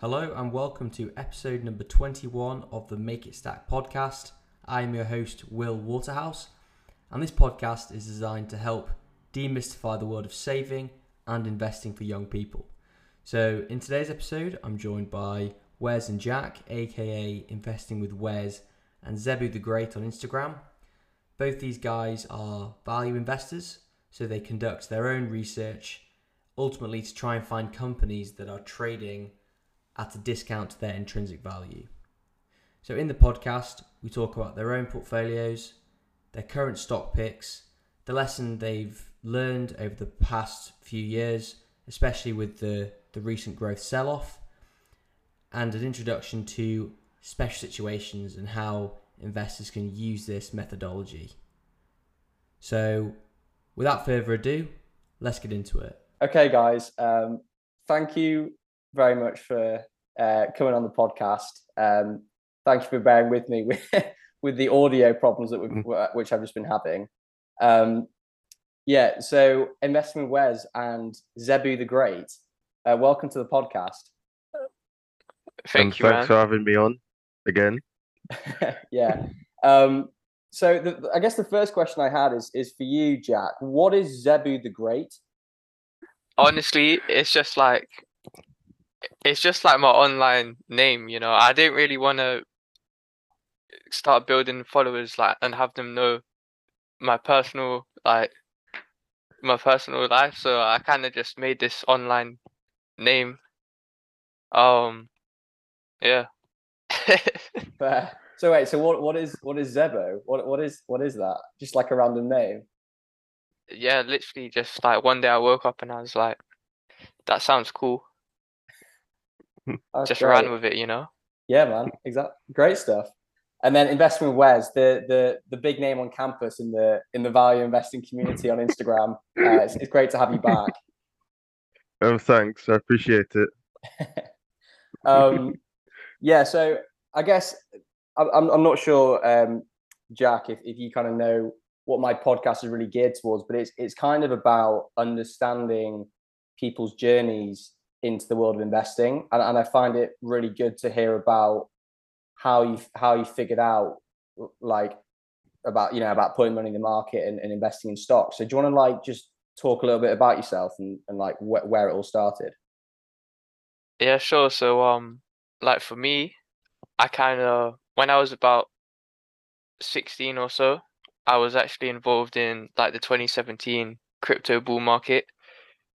Hello and welcome to episode number 21 of the Make It Stack podcast. I am your host, Will Waterhouse, and this podcast is designed to help demystify the world of saving and investing for young people. So, in today's episode, I'm joined by Wes and Jack, aka Investing with Wes and Zebu the Great on Instagram. Both these guys are value investors, so they conduct their own research ultimately to try and find companies that are trading at a discount to their intrinsic value. So, in the podcast, we talk about their own portfolios, their current stock picks, the lesson they've learned over the past few years, especially with the, the recent growth sell off, and an introduction to special situations and how investors can use this methodology. So, without further ado, let's get into it. Okay, guys, um, thank you very much for uh, coming on the podcast. Um, thank you for bearing with me with, with the audio problems that we've, mm. which I've just been having. Um, yeah, so Investment Wes and Zebu the Great, uh, welcome to the podcast. Thank you. Thanks man. for having me on again. yeah. Um, so the, I guess the first question I had is is for you, Jack. What is Zebu the Great? Honestly, it's just like it's just like my online name, you know. I didn't really want to start building followers like and have them know my personal like my personal life, so I kind of just made this online name. Um, yeah. So wait, so what what is what is Zebo? What what is what is that? Just like a random name? Yeah, literally just like one day I woke up and I was like, that sounds cool. just great. ran with it, you know. Yeah, man. Exactly. Great stuff. And then investment Wes, the the the big name on campus in the in the value investing community on Instagram. Uh, it's, it's great to have you back. Oh, thanks. I appreciate it. um, yeah. So I guess I'm I'm not sure, um, Jack, if if you kind of know what my podcast is really geared towards, but it's it's kind of about understanding people's journeys into the world of investing, and, and I find it really good to hear about how you how you figured out like about you know about putting money in the market and, and investing in stocks. So do you want to like just talk a little bit about yourself and, and like wh- where it all started? Yeah, sure. So um, like for me, I kind of when I was about sixteen or so, I was actually involved in like the 2017 crypto bull market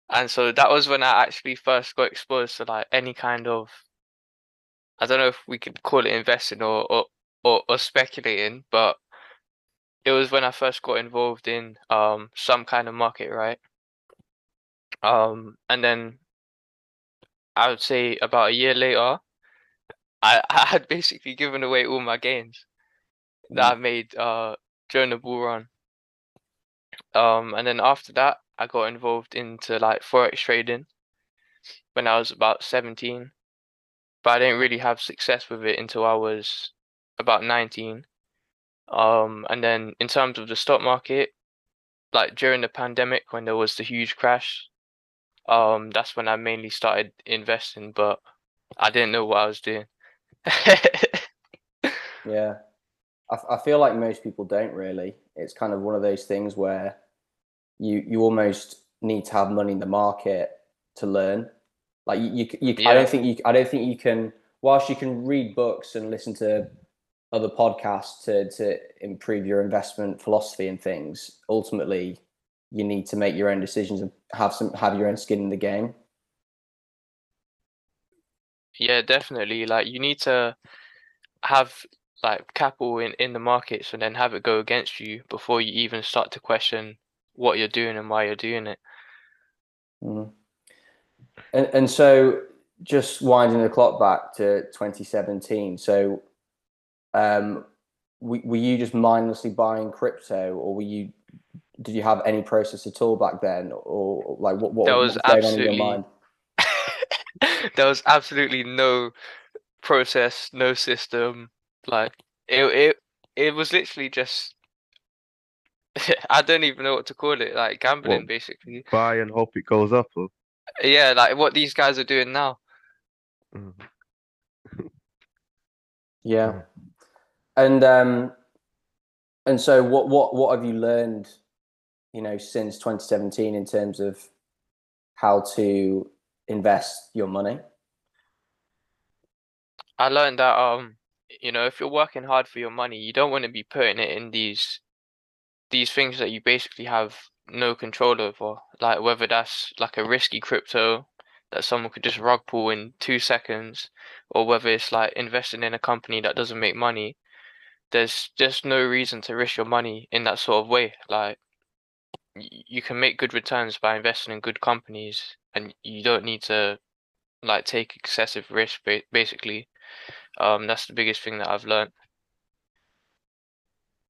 and so that was when I actually first got exposed to like any kind of I don't know if we could call it investing or or, or, or speculating, but it was when I first got involved in um some kind of market, right? Um and then I would say about a year later, I, I had basically given away all my gains that I mm. made uh during the bull run. Um and then after that I got involved into like forex trading when I was about 17, but I didn't really have success with it until I was about 19. Um, and then in terms of the stock market, like during the pandemic when there was the huge crash, um, that's when I mainly started investing, but I didn't know what I was doing. yeah, I, I feel like most people don't really. It's kind of one of those things where you you almost need to have money in the market to learn. Like you, you, you yeah. I don't think you, I don't think you can. Whilst you can read books and listen to other podcasts to to improve your investment philosophy and things, ultimately you need to make your own decisions and have some have your own skin in the game. Yeah, definitely. Like you need to have like capital in in the markets and then have it go against you before you even start to question what you're doing and why you're doing it. Mm. And, and so, just winding the clock back to 2017. So, um, were, were you just mindlessly buying crypto, or were you? Did you have any process at all back then, or like what? What, there was, was absolutely, on in your mind? there was absolutely no process, no system. Like it, it, it was literally just I don't even know what to call it. Like gambling, what, basically. Buy and hope it goes up. Or? Yeah, like what these guys are doing now. Mm. yeah, and um, and so what what what have you learned? You know, since 2017 in terms of how to invest your money. I learned that um, you know, if you're working hard for your money, you don't want to be putting it in these these things that you basically have no control over, like whether that's like a risky crypto that someone could just rug pull in two seconds, or whether it's like investing in a company that doesn't make money. There's just no reason to risk your money in that sort of way. Like you can make good returns by investing in good companies, and you don't need to like take excessive risk. Basically, um, that's the biggest thing that I've learned.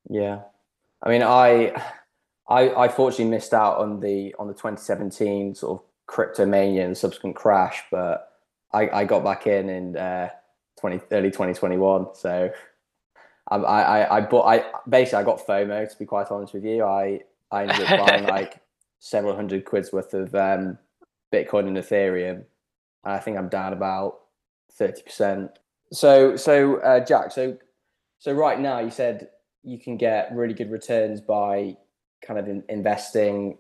Yeah, I mean, I, I, I fortunately missed out on the on the 2017 sort of crypto mania and subsequent crash, but I, I got back in in uh, 20 early 2021. So I, I, I bought. I basically I got FOMO to be quite honest with you. I, I ended up buying like several hundred quids worth of um, Bitcoin and Ethereum. And I think I'm down about 30%. So, so uh, Jack, so so right now you said you can get really good returns by kind of in, investing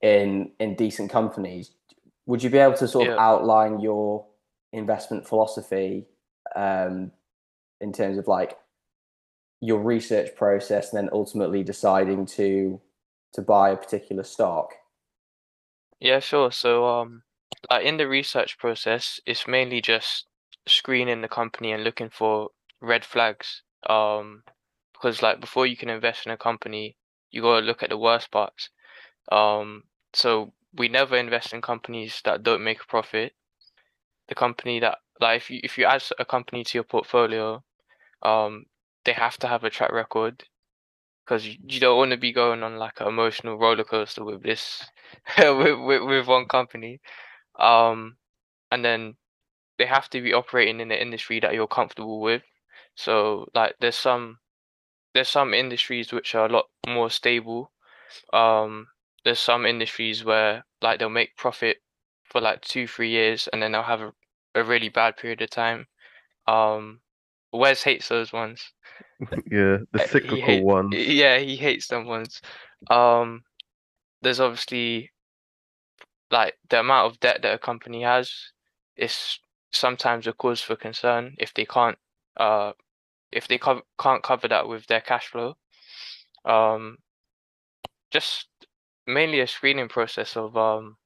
in in decent companies. Would you be able to sort yeah. of outline your investment philosophy um, in terms of like your research process and then ultimately deciding to to buy a particular stock? Yeah, sure. So um like in the research process, it's mainly just screening the company and looking for red flags. Um because like before you can invest in a company, you gotta look at the worst parts. Um, so we never invest in companies that don't make a profit. The company that like if you if you add a company to your portfolio, um, they have to have a track record because you, don't want to be going on like an emotional roller coaster with this with, with with one company. Um, and then they have to be operating in the industry that you're comfortable with. So like there's some there's some industries which are a lot more stable. Um, there's some industries where like they'll make profit for like two, three years and then they'll have a, a really bad period of time. Um, Wes hates those ones. Yeah, the cyclical hate, ones. Yeah, he hates them ones. Um, there's obviously like the amount of debt that a company has is sometimes a cause for concern if they can't uh if they co- can't cover that with their cash flow. Um, just mainly a screening process of um.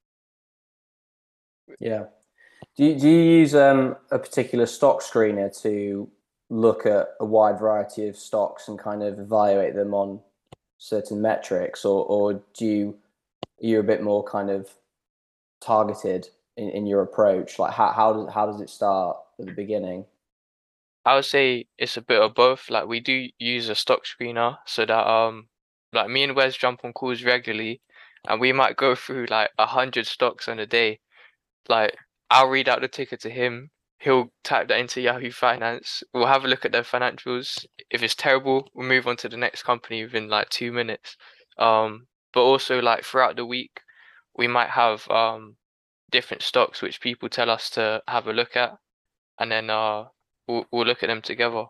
Yeah, do you, do you use um a particular stock screener to look at a wide variety of stocks and kind of evaluate them on certain metrics, or or do you you're a bit more kind of targeted in, in your approach? Like how how does how does it start at the beginning? I would say it's a bit of both. Like we do use a stock screener so that um like me and Wes jump on calls regularly and we might go through like a hundred stocks in a day. Like I'll read out the ticker to him. He'll type that into Yahoo Finance. We'll have a look at their financials. If it's terrible, we'll move on to the next company within like two minutes. Um, but also like throughout the week, we might have um different stocks which people tell us to have a look at, and then uh we'll, we'll look at them together.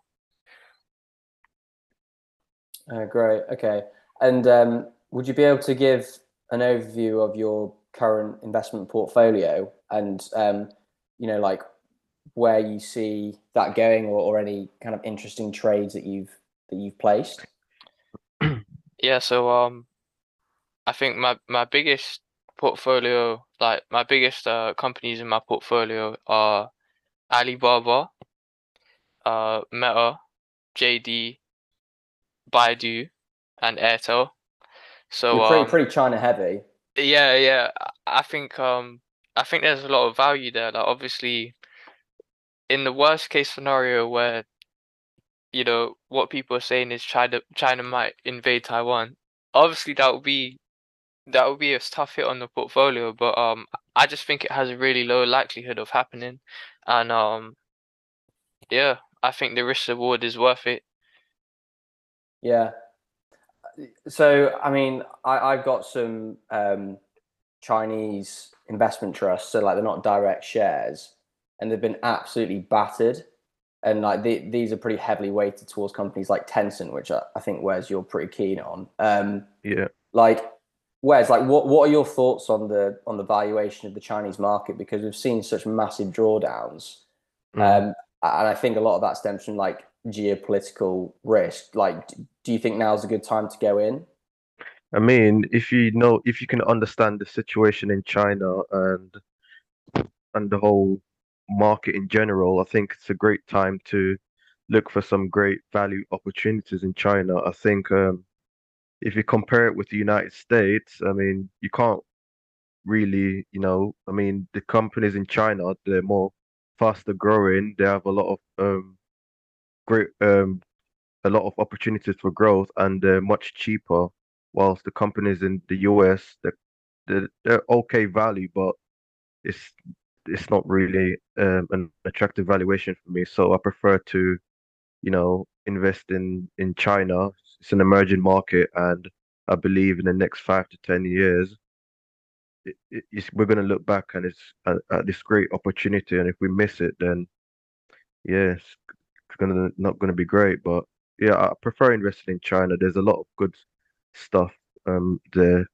Uh, great. Okay. And um, would you be able to give an overview of your current investment portfolio and, um, you know, like where you see that going or, or any kind of interesting trades that you've that you've placed? Yeah. So um, I think my my biggest portfolio, like my biggest uh, companies in my portfolio are Alibaba, uh, Meta, JD, Baidu, and Airtel. So You're pretty um, pretty China heavy. Yeah, yeah. I think um I think there's a lot of value there. Like obviously, in the worst case scenario where you know what people are saying is China China might invade Taiwan. Obviously, that would be that would be a tough hit on the portfolio, but um I just think it has a really low likelihood of happening, and um yeah, I think the risk reward is worth it. Yeah. so I mean, I, I've got some um, Chinese investment trusts, so like they're not direct shares, and they've been absolutely battered. And like the, these are pretty heavily weighted towards companies like Tencent, which I, I think Wes you're pretty keen on. Um, yeah. Like Wes, like what what are your thoughts on the on the valuation of the Chinese market? Because we've seen such massive drawdowns, mm. um, and I think a lot of that stems from like geopolitical risk. Like, do you think now's a good time to go in? I mean, if you know, if you can understand the situation in China and and the whole market in general, I think it's a great time to look for some great value opportunities in China. I think um, if you compare it with the United States, I mean, you can't really, you know, I mean, the companies in China, they're more faster growing. They have a lot of um, great, um, a lot of opportunities for growth, and they're much cheaper. Whilst the companies in the US, they're, they're, they're okay value, but it's it's not really um, an attractive valuation for me. So I prefer to, you know, invest in in China. It's an emerging market, and I believe in the next five to ten years, it, it, we're going to look back and it's at, at, this great opportunity. And if we miss it, then yes, yeah, it's gonna not going to be great. But yeah, I prefer investing in China. There's a lot of good stuff um, there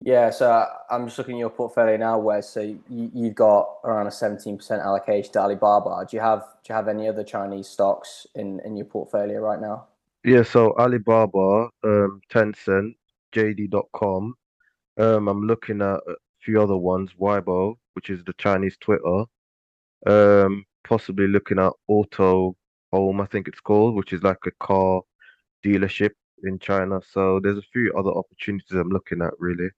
yeah, so I'm just looking at your portfolio now, where so you, you've got around a 17% allocation to Alibaba. Do you have do you have any other Chinese stocks in in your portfolio right now? Yeah, so Alibaba, um, Tencent, JD.com. Um, I'm looking at a few other ones, Weibo, which is the Chinese Twitter. Um, possibly looking at Auto Home, I think it's called, which is like a car dealership in China. So there's a few other opportunities I'm looking at really.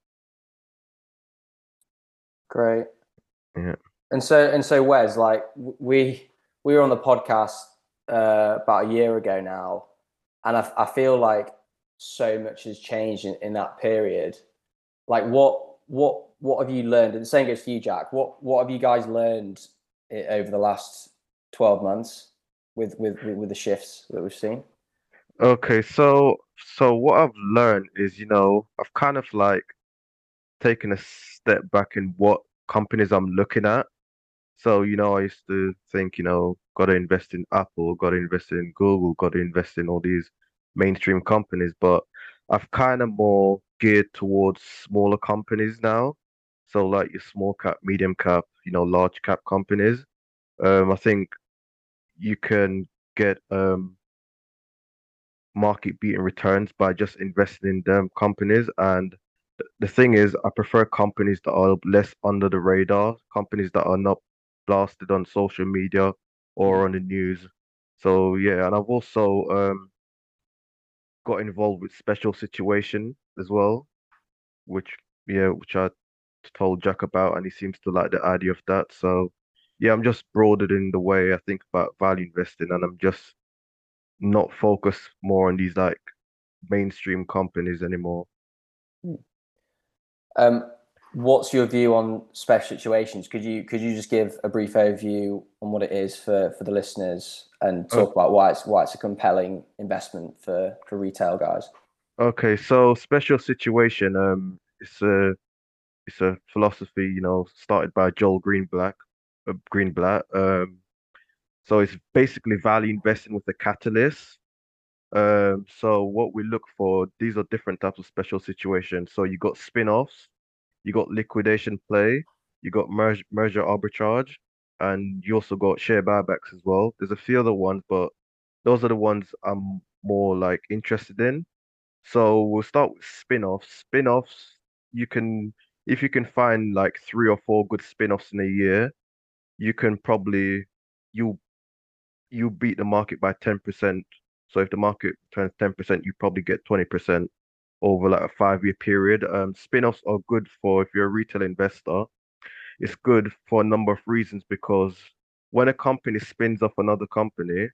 Great. Yeah. And so and so Wes, like we we were on the podcast uh, about a year ago now, and I, I feel like so much has changed in, in that period. Like what what what have you learned? And the same goes for you, Jack. What what have you guys learned over the last twelve months with with with the shifts that we've seen? Okay, so so what I've learned is, you know, I've kind of like taken a step back in what companies I'm looking at. So, you know, I used to think, you know, got to invest in Apple, got to invest in Google, got to invest in all these mainstream companies. But I've kind of more geared towards smaller companies now. So, like your small cap, medium cap, you know, large cap companies. Um, I think you can get um, market beating returns by just investing in them companies and the thing is, I prefer companies that are less under the radar, companies that are not blasted on social media or mm-hmm. on the news. So yeah, and I've also um, got involved with special situation as well, which yeah, which I told Jack about, and he seems to like the idea of that. So yeah, I'm just broadening the way I think about value investing, and I'm just not focused more on these like mainstream companies anymore. Um, what's your view on special situations? Could you could you just give a brief overview on what it is for for the listeners and talk oh. about why it's why it's a compelling investment for for retail guys? Okay, so special situation. Um, it's a it's a philosophy, you know, started by Joel Greenblatt. Uh, Greenblatt. Um, so it's basically value investing with a catalyst. Um, so what we look for, these are different types of special situations. So you got spin-offs, you got liquidation play, you got merge, merger arbitrage, and you also got share buybacks as well. There's a few other ones, but those are the ones I'm more like interested in. So we'll start with spin-offs. Spin-offs, you can if you can find like three or four good spin-offs in a year, you can probably you you beat the market by 10% so if the market turns 10%, you probably get 20% over like a five year period. Um, spin offs are good for if you're a retail investor. It's good for a number of reasons because when a company spins off another company,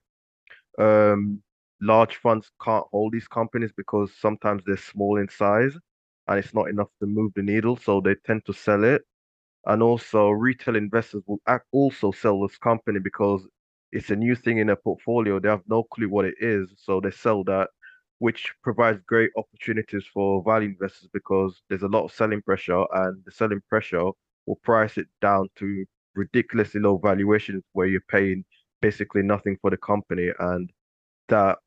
um, large funds can't hold these companies because sometimes they're small in size and it's not enough to move the needle. So they tend to sell it. And also, retail investors will also sell this company because it's a new thing in their portfolio. They have no clue what it is, so they sell that. which provides great opportunities for value investors because there's a lot of selling pressure, and the selling pressure will price it down to ridiculously low valuations where you're paying basically nothing for the company, and that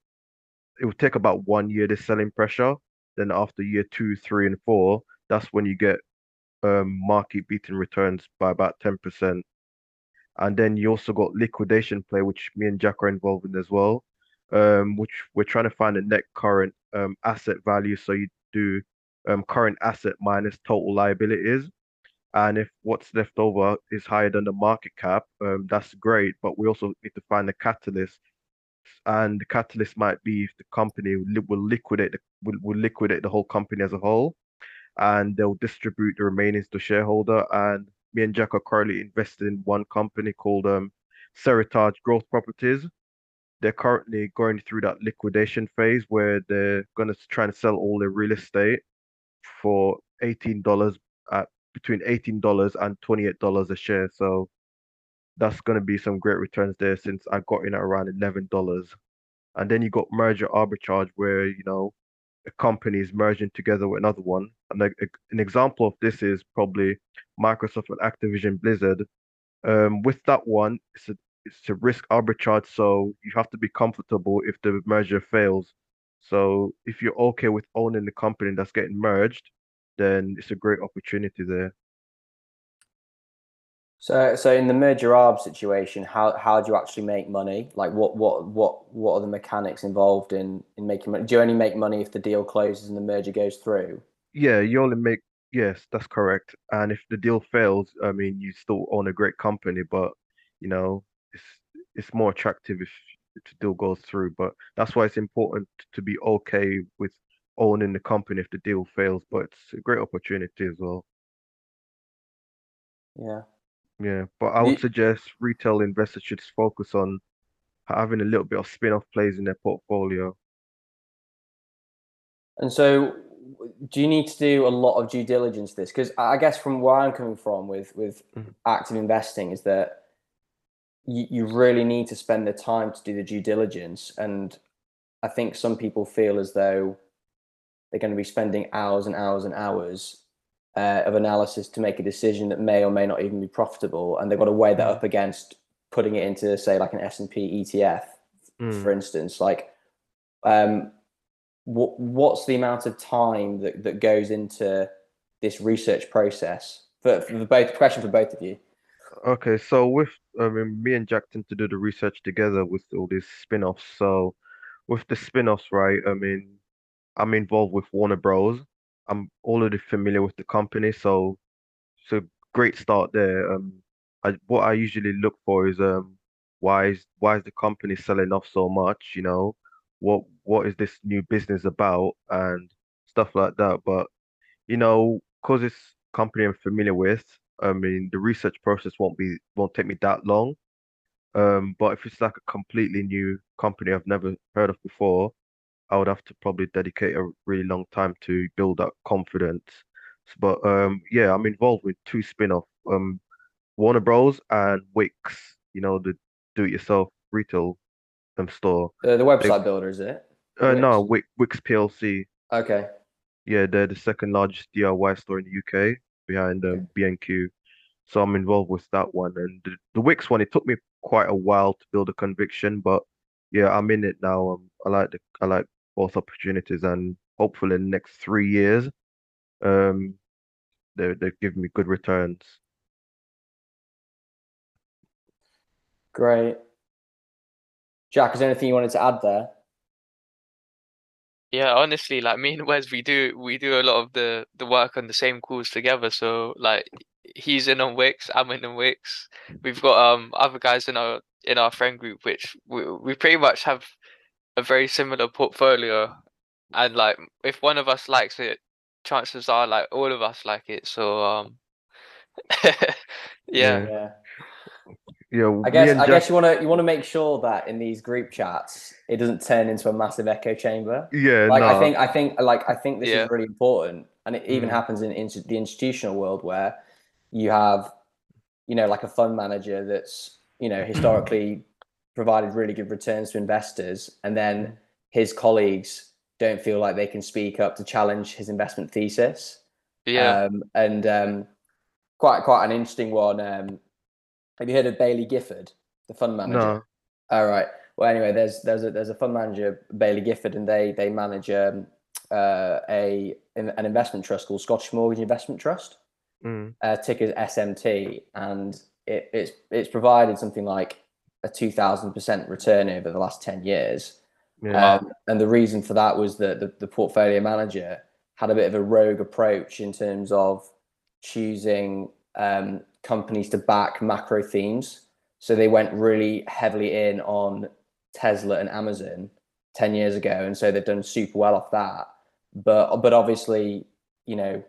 it will take about one year the selling pressure. Then after year two, three, and four, that's when you get um, market beating returns by about 10%. And then you also got liquidation play, which me and Jack are involved in as well, um, which we're trying to find a net current um, asset value. So you do um, current asset minus total liabilities. And if what's left over is higher than the market cap, um, that's great. But we also need to find a catalyst. And the catalyst might be if the company will liquidate the, will, will liquidate the whole company as a whole and they'll distribute the remainings to shareholder. And me and Jack are currently invested in one company called um, Seritage Growth Properties. They're currently going through that liquidation phase where they're going to try and sell all their real estate for $18 at between $18 and $28 a share. So that's going to be some great returns there since I got in at around $11. And then you got merger arbitrage where, you know, a company is merging together with another one. And a, a, an example of this is probably Microsoft and Activision Blizzard. Um, with that one, it's a it's a risk arbitrage, so you have to be comfortable if the merger fails. So if you're okay with owning the company that's getting merged, then it's a great opportunity there. So, so in the merger arb situation, how how do you actually make money? Like, what what what what are the mechanics involved in in making money? Do you only make money if the deal closes and the merger goes through? Yeah, you only make yes, that's correct. And if the deal fails, I mean, you still own a great company, but you know, it's it's more attractive if the deal goes through. But that's why it's important to be okay with owning the company if the deal fails. But it's a great opportunity as well. Yeah. Yeah, but I would suggest retail investors should focus on having a little bit of spin-off plays in their portfolio. And so, do you need to do a lot of due diligence this? Because I guess from where I'm coming from with with mm-hmm. active investing is that you, you really need to spend the time to do the due diligence. And I think some people feel as though they're going to be spending hours and hours and hours uh, of analysis to make a decision that may or may not even be profitable, and they've got to weigh that mm. up against putting it into, say, like an S and P ETF, mm. for instance. Like, um, what what's the amount of time that, that goes into this research process for, for both question for both of you? Okay, so with I mean, me and Jack tend to do the research together with all these spin-offs. So with the spin-offs, right? I mean, I'm involved with Warner Bros. I'm already familiar with the company, so so great start there. Um, I, what I usually look for is um, why is why is the company selling off so much? You know, what what is this new business about and stuff like that. But you know, because it's company I'm familiar with, I mean, the research process won't be won't take me that long. Um, but if it's like a completely new company I've never heard of before, I would have to probably dedicate a really long time to build that confidence. But um, yeah, I'm involved with two spin-off, um, Warner Bros. and Wickes. You know, the do-it-yourself retail um, store. Uh, the website they, builder, is it? Uh, no, Wickes, Wickes PLC. Okay. Yeah, they're the second largest DIY store in the UK behind um, B&Q. So I'm involved with that one. And the, the Wickes one, it took me quite a while to build a conviction, but yeah, I'm in it now. Um, I like the I like both opportunities, and hopefully in the next three years, um, they they give me good returns. Great, Jack. Is there anything you wanted to add there? Yeah, honestly, like me and Wes, we do we do a lot of the the work on the same calls together. So like he's in on Wickes, I'm in on Wickes. We've got um other guys in our in our friend group, which we we pretty much have a very similar portfolio, and like if one of us likes it, chances are like all of us like it. So um, yeah. yeah. Yeah, I guess I guess you want to you want to make sure that in these group chats it doesn't turn into a massive echo chamber. Yeah, like no. I think I think like I think this yeah. is really important, and it even mm. happens in, in the institutional world where you have, you know, like a fund manager that's you know historically provided really good returns to investors, and then his colleagues don't feel like they can speak up to challenge his investment thesis. Yeah. Um, and um, quite quite an interesting one. Um, have you heard of Baillie Gifford, the fund manager? No. All right. Well, anyway, there's there's a there's a fund manager Baillie Gifford, and they they manage um, uh, a an investment trust called Scottish Mortgage Investment Trust. Mm. Uh, ticker SMT, and it, it's it's provided something like a two thousand percent return over the last ten years. Yeah. Um, and the reason for that was that the, the portfolio manager had a bit of a rogue approach in terms of choosing um, companies to back macro themes. So they went really heavily in on Tesla and Amazon 10 years ago. And so they've done super well off that. But, but obviously, you know,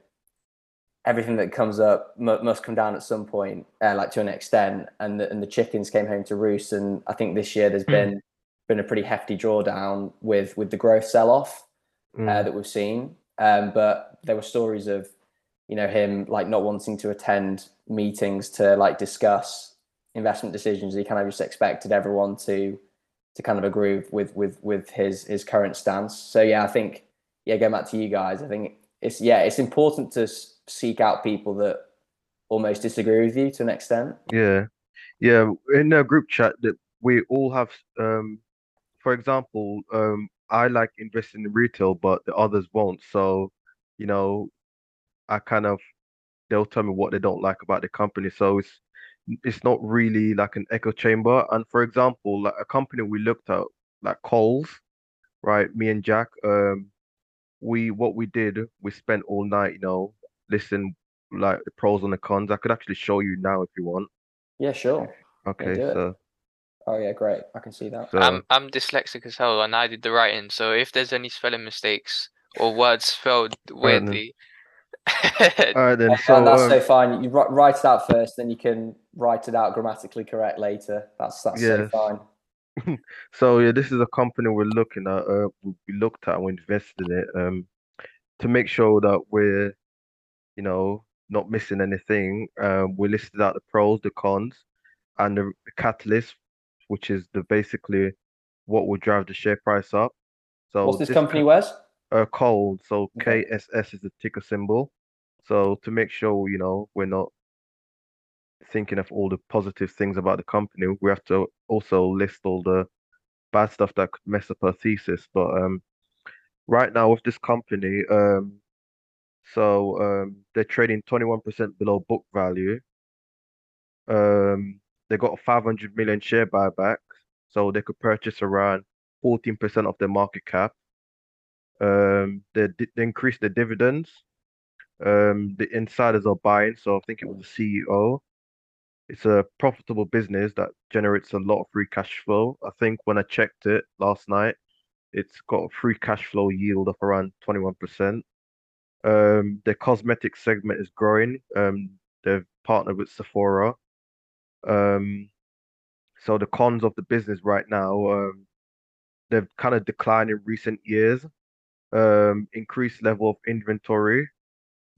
everything that comes up mu- must come down at some point, uh, like to an extent. And the, and the chickens came home to roost. And I think this year there's been been a pretty hefty drawdown with with the growth sell off uh, Mm. that we've seen. Um, but there were stories of you know him like not wanting to attend meetings to like discuss investment decisions. He kind of just expected everyone to to kind of agree with with with his his current stance. So yeah, I think yeah, going back to you guys, I think it's yeah, it's important to seek out people that almost disagree with you to an extent. Yeah, yeah. In a group chat that we all have, um, for example, um, I like investing in retail, but the others won't. So, you know, I kind of they'll tell me what they don't like about the company. So it's it's not really like an echo chamber. And for example, like a company we looked at, like Kohl's, right? Me and Jack, um, we what we did, we spent all night, you know, listen like the pros and the cons. I could actually show you now if you want. Yeah, sure. Okay, do it. so Oh yeah, great. I can see that. so I'm I'm dyslexic as hell, and I did the writing. So if there's any spelling mistakes or words spelled weirdly, all right then. Yeah, So and that's um, so fine. You write, write it out first, then you can write it out grammatically correct later. That's that's so fine. so yeah, this is a company we're looking at. Uh, we looked at and we invested in it. Um, to make sure that we're, you know, not missing anything. Um, we listed out the pros, the cons, and the, the catalyst, which is the basically what will drive the share price up. So What's this this company, co- Wes? uh, cold. So Okay. KSS is the ticker symbol. So to make sure, you know, we're not thinking of all the positive things about the company, we have to also list all the bad stuff that could mess up our thesis. But um, right now with this company, um, so um, they're trading 21% below book value. Um, they got a 500 million share buyback, so they could purchase around 14% of their market cap. Um, they, they increased their dividends. Um, the insiders are buying, so I think it was the CEO. It's a profitable business that generates a lot of free cash flow. I think when I checked it last night, it's got a free cash flow yield of around 21%. Um, their cosmetic segment is growing. Um, they've partnered with Sephora. Um, so the cons of the business right now, um, they've kind of declined in recent years. Um, increased level of inventory,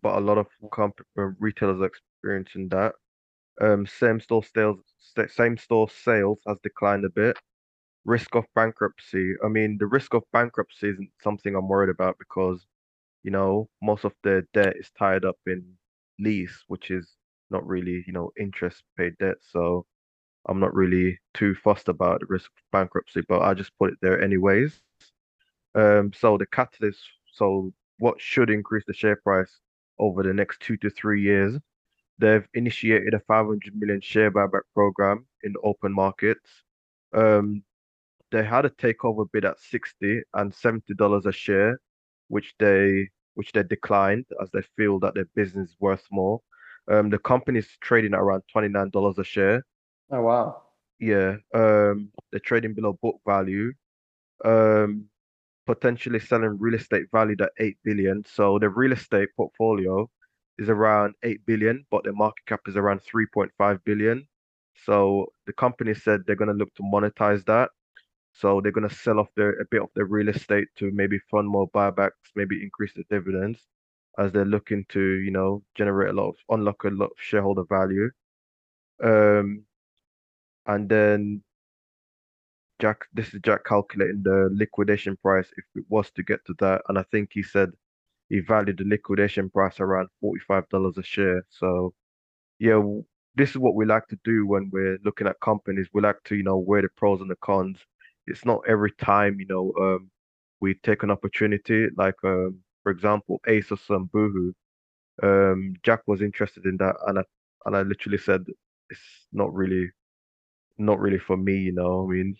but a lot of comp uh, retailers are experiencing that. Um, same store sales, same store sales has declined a bit. Risk of bankruptcy. I mean, the risk of bankruptcy isn't something I'm worried about because, you know, most of their debt is tied up in lease, which is not really, you know, interest paid debt. So I'm not really too fussed about the risk of bankruptcy, but I just put it there anyways. Um, so the catalyst, so what should increase the share price over the next two to three years? They've initiated a 500 million share buyback program in the open markets. Um, they had a takeover bid at 60 and 70 dollars a share, which they which they declined as they feel that their business is worth more. Um, the company's trading at around 29 dollars a share. Oh wow. Yeah, um, they're trading below book value. Um, potentially selling real estate valued at 8 billion. So the real estate portfolio is around 8 billion, but their market cap is around 3.5 billion. So the company said they're going to look to monetize that. So they're going to sell off their a bit of their real estate to maybe fund more buybacks, maybe increase the dividends as they're looking to, you know, generate a lot of unlock a lot of shareholder value. Um, and then Jack, this is Jack calculating the liquidation price if it was to get to that, and I think he said he valued the liquidation price around $45 a share. So, yeah, this is what we like to do when we're looking at companies. We like to, you know, weigh the pros and the cons. It's not every time, you know, um, we take an opportunity, like, um, for example, ASOS and Boohoo. Um, Jack was interested in that, and I and I literally said it's not really not really for me, you know. I mean,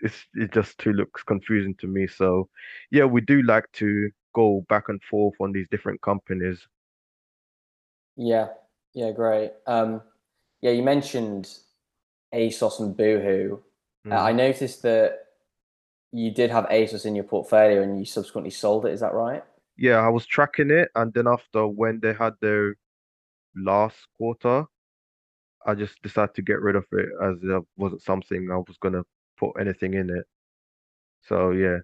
it's it just too looks confusing to me. So yeah, we do like to go back and forth on these different companies. Yeah, yeah, great. Um, yeah, you mentioned ASOS and Boohoo. Uh, I Mm. noticed that you did have ASOS in your portfolio and you subsequently sold it. Is that right? Yeah, I was tracking it, and then after when they had their last quarter, I just decided to get rid of it as it wasn't something I was gonna put anything in it. So yeah.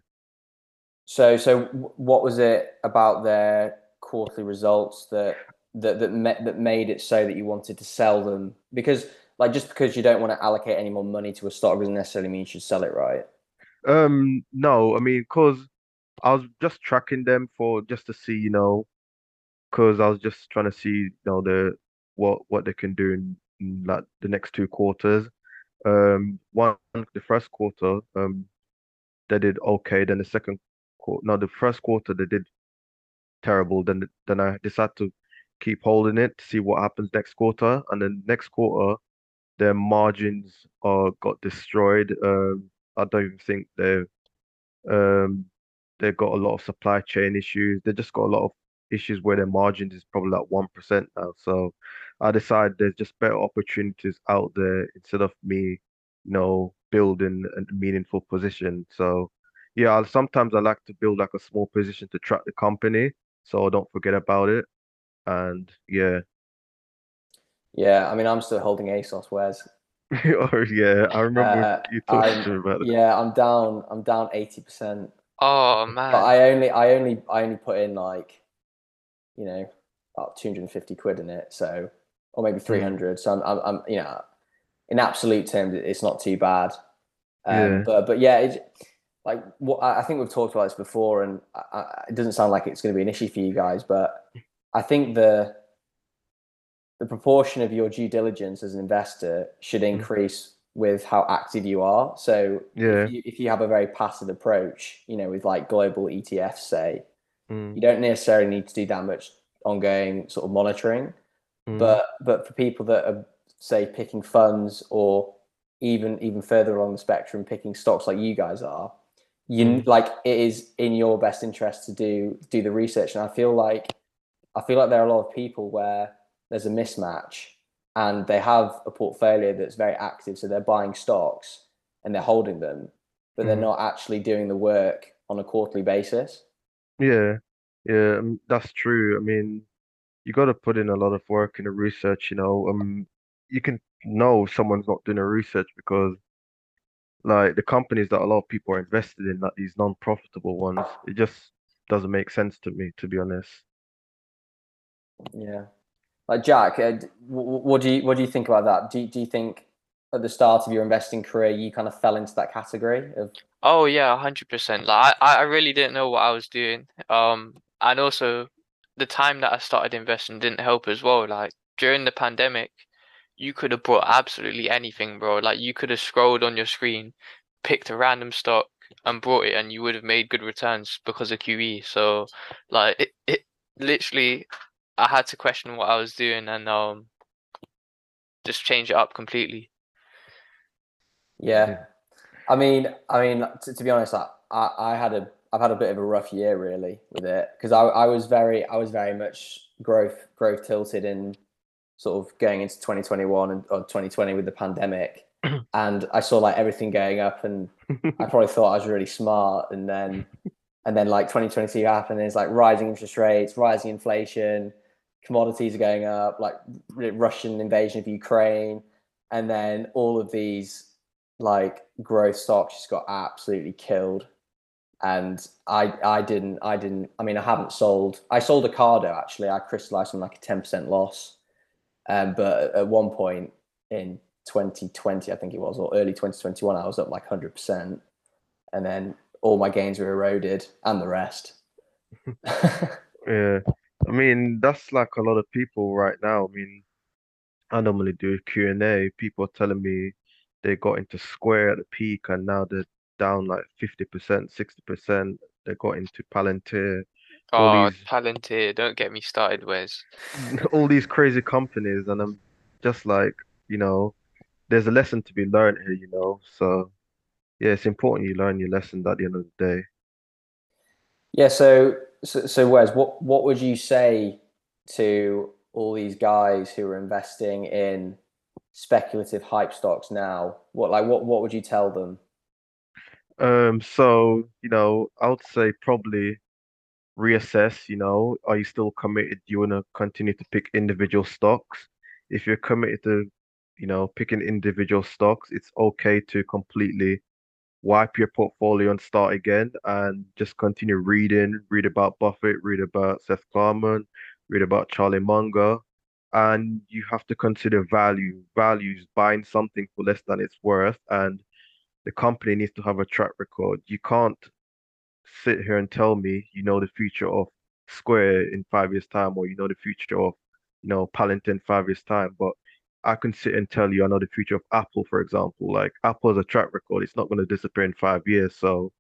So, so what was it about their quarterly results that that that ma- that made it so that you wanted to sell them? Because like just because you don't want to allocate any more money to a stock doesn't necessarily mean you should sell it, right? Um, no, I mean, cause I was just tracking them for just to see, you know, cause I was just trying to see, you know, the what what they can do in, in like the next two quarters. Um, one the first quarter, um, they did okay. Then the second quarter, no, the first quarter they did terrible. Then then I decided to keep holding it to see what happens next quarter. And then next quarter, their margins are got destroyed. Um, I don't even think they're um, they've got a lot of supply chain issues. They just got a lot of issues where their margins is probably like 1% now. So I decided there's just better opportunities out there instead of me, you know, building a meaningful position. So yeah, I'll, sometimes I like to build like a small position to track the company so I don't forget about it. And yeah. Yeah, I mean, I'm still holding ASOS. Whereas, Oh yeah, I remember uh, you talking to me about it. yeah, I'm down. I'm down eighty percent. Oh But man. I only, I only, I only put in like, you know, about two hundred and fifty quid in it. So, or maybe three hundred. So I'm, I'm, I'm, you know, in absolute terms, it's not too bad. Um, Yeah. But, but yeah, it's like what I think we've talked about this before, and I, I, it doesn't sound like it's going to be an issue for you guys. But I think the the proportion of your due diligence as an investor should increase with how active you are. So Yeah. if, you, if you have a very passive approach, you know, with like global ETFs, say, Mm, you don't necessarily need to do that much ongoing sort of monitoring. mm, But but for people that are say picking funds or even even further along the spectrum picking stocks like you guys are, you Mm. like it is in your best interest to do do the research. And I feel like I feel like there are a lot of people where there's a mismatch and they have a portfolio that's very active, so they're buying stocks and they're holding them, but they're Mhm. not actually doing the work on a quarterly basis. Yeah, yeah, um, that's true. I mean, you got to put in a lot of work in the research, you know. Um, you can know someone's not doing a research because, like, the companies that a lot of people are invested in, like these non-profitable ones, it just doesn't make sense to me, to be honest. Yeah. Like Jack, uh, d- wh- wh- what do you what do you think about that? Do you, do you think at the start of your investing career you kind of fell into that category of Oh yeah, hundred percent. Like I, I really didn't know what I was doing. Um, and also the time that I started investing didn't help as well. Like during the pandemic, you could have bought absolutely anything, bro. Like you could have scrolled on your screen, picked a random stock and bought it, and you would have made good returns because of QE. So, like it, it literally, I had to question what I was doing and um, just change it up completely. yeah. Yeah. I mean, I mean, to, to be honest, I, I, I had a, I've had a bit of a rough year really with it because I, I was very, I was very much growth, growth tilted in sort of going into 2021 and or 2020 with the pandemic, and I saw like everything going up, and I probably thought I was really smart, and then, and then like 2022 happened, and it's like rising interest rates, rising inflation, commodities are going up, like Russian invasion of Ukraine, and then all of these like growth stocks just got absolutely killed. And i i didn't i didn't i mean i haven't sold i sold Ocado actually. I crystallized on like a 10% loss um but at one point in 2020, I think it was, or early 2021, I was up like 100%. And then all my gains were eroded and the rest. Yeah. I mean, that's like a lot of people right now. I mean, I normally do Q and A. People are telling me they got into Square at the peak and now they're down like 50%, 60%. They got into Palantir, Oh, these Palantir, don't get me started, Wes. all these crazy companies, and I'm just like, you know, there's a lesson to be learned here, you know. So yeah, it's important you learn your lesson at the end of the day. yeah. So, so, so Wes, what, what would you say to all these guys who are investing in speculative hype stocks now? What, like, what, what would you tell them? Um, so, you know, I would say probably reassess, you know, are you still committed? Do you want to continue to pick individual stocks? If you're committed to, you know, picking individual stocks, it's okay to completely wipe your portfolio and start again and just continue reading, read about Buffett, read about Seth Klarman, read about Charlie Munger. And you have to consider value. Values buying something for less than it's worth, and the company needs to have a track record. You can't sit here and tell me you know the future of Square in five years' time, or you know the future of, you know, Palantir in five years' time, but I can sit and tell you I know the future of Apple, for example. Like Apple has a track record, it's not going to disappear in five years. So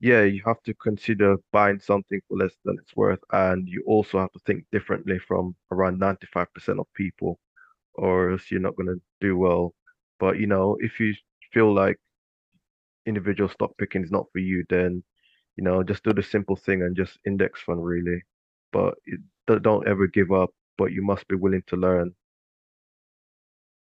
yeah, you have to consider buying something for less than it's worth, and you also have to think differently from around 95% of people, or else you're not going to do well. But you know, if you feel like individual stock picking is not for you, then you know, just do the simple thing and just index fund really. But it, don't ever give up, but you must be willing to learn.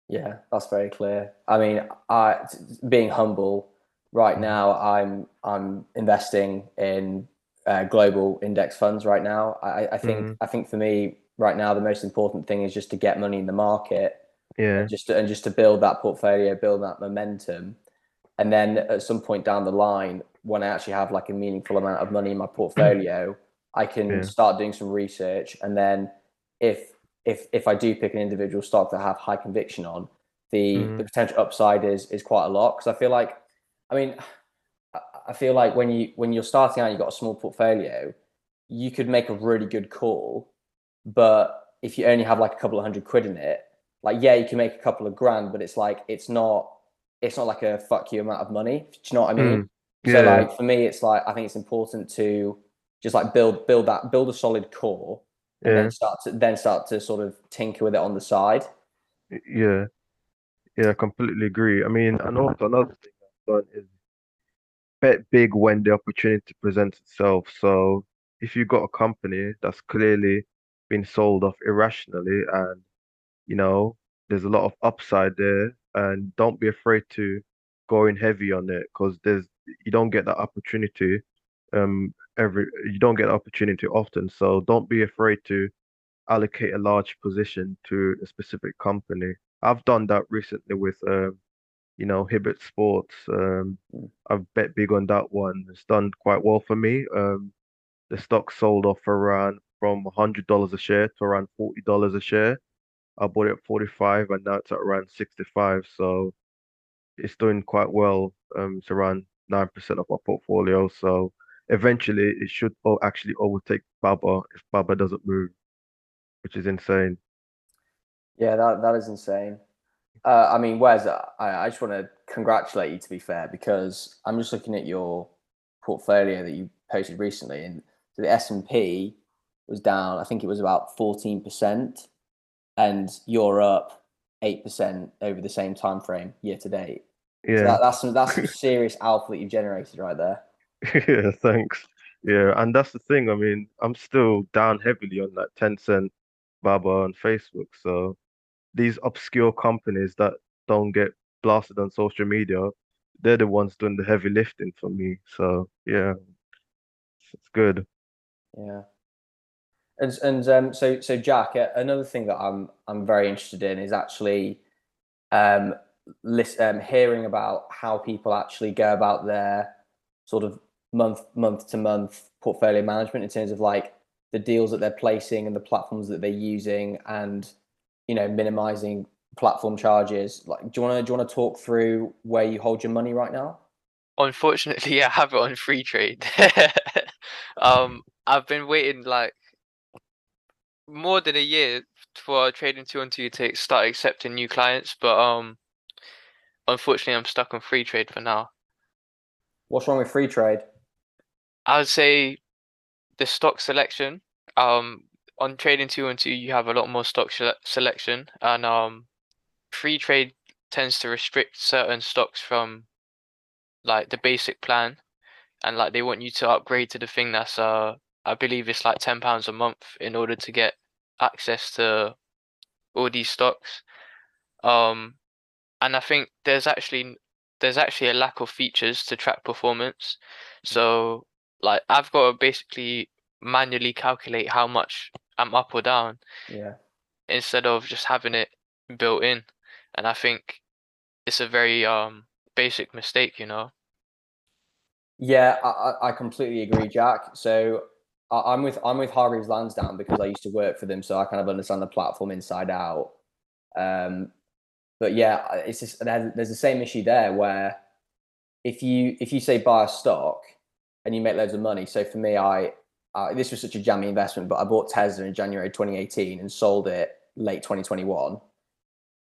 Yeah, that's very clear. I mean, I being humble right now, I'm I'm investing in uh, global index funds right now. I, I think Mhm. I think for me right now, the most important thing is just to get money in the market Yeah, and just to, and just to build that portfolio, build that momentum, and then at some point down the line, when I actually have like a meaningful amount of money in my portfolio, I can Yeah. start doing some research, and then if if if I do pick an individual stock that I have high conviction on, the the Mhm. potential upside is is quite a lot because I feel like, I mean, I I feel like when you when you're starting out, you've got a small portfolio, you could make a really good call, but if you only have like a couple of hundred quid in it, like yeah, you can make a couple of grand, but it's like it's not it's not like a fuck you amount of money. Do you know what I mean? Mm. So like for me, it's like I think it's important to just like build build that build a solid core, and yeah, then start to then start to sort of tinker with it on the side. yeah, yeah, I completely agree. I mean, and also another thing I've done is bet big when the opportunity presents itself. So if you've got a company that's clearly been sold off irrationally and you know there's a lot of upside there, and don't be afraid to go in heavy on it because there's you don't get that opportunity um every you don't get the opportunity often. So don't be afraid to allocate a large position to a specific company. I've done that recently with um you know, Hibbett Sports. Um. I've bet big on that one. It's done quite well for me. Um, the stock sold off around from $100 a share to around $40 a share. I bought it at 45 and now it's at around 65. So it's doing quite well. Um, it's around 9% of my portfolio. So eventually it should actually overtake Baba if Baba doesn't move, which is insane. Yeah, that that is insane. Uh, I mean, Wes, I, I just want to congratulate you to be fair because I'm just looking at your portfolio that you posted recently, and so the S and P was down. I think it was about 14%, and you're up 8% over the same time frame year to date. So Yeah. that, that's some that's some serious alpha that you've generated right there. Yeah, thanks. Yeah, and that's the thing. I mean, I'm still down heavily on that Tencent, Baba, and Facebook. So these obscure companies that don't get blasted on social media, they're the ones doing the heavy lifting for me. So yeah, it's good. Yeah. And and um, so so Jack, another thing that I'm I'm very interested in is actually um, list, um hearing about how people actually go about their sort of month month to month portfolio management in terms of like the deals that they're placing and the platforms that they're using and you know minimizing platform charges. Like, do you want to do you want to talk through where you hold your money right now? Unfortunately, I have it on Freetrade. um, I've been waiting like more than a year for Trading 212 to start accepting new clients, but um, unfortunately, I'm stuck on Freetrade for now. What's wrong with Freetrade? I would say the stock selection. Um, on Trading 212, you have a lot more stock selection, and um, Freetrade tends to restrict certain stocks from like the basic plan, and like they want you to upgrade to the thing that's uh, I believe it's like ten pounds a month in order to get access to all these stocks. Um, and I think there's actually there's actually a lack of features to track performance. So like I've got to basically manually calculate how much I'm up or down. Yeah. Instead of just having it built in. And I think it's a very um basic mistake, you know. Yeah, I, I completely agree, Jack. So I'm with I'm with Hargreaves Lansdown because I used to work for them, so I kind of understand the platform inside out. Um, but yeah, it's just there's there's the same issue there where if you if you say buy a stock and you make loads of money. So for me, I uh, this was such a jammy investment, but I bought Tesla in January 2018 and sold it late 2021.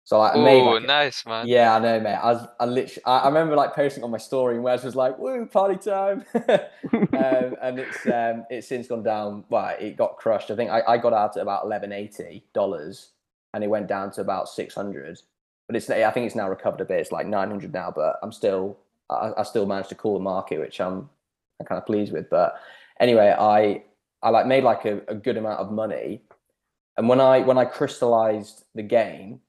So I made like, nice man. Yeah, I know, mate. I was, I literally, I, I remember like posting on my story, and Wes was like, "Woo, party time!" um, and it's um, it's since gone down. Well, it got crushed. I think I, I got out at about eleven eighty dollars, and it went down to about six hundred. But it's, I think it's now recovered a bit. It's like nine hundred now, but I'm still, I, I still managed to call the market, which I'm, I'm kind of pleased with. But anyway, I, I like made like a, a good amount of money, and when I when I crystallized the gain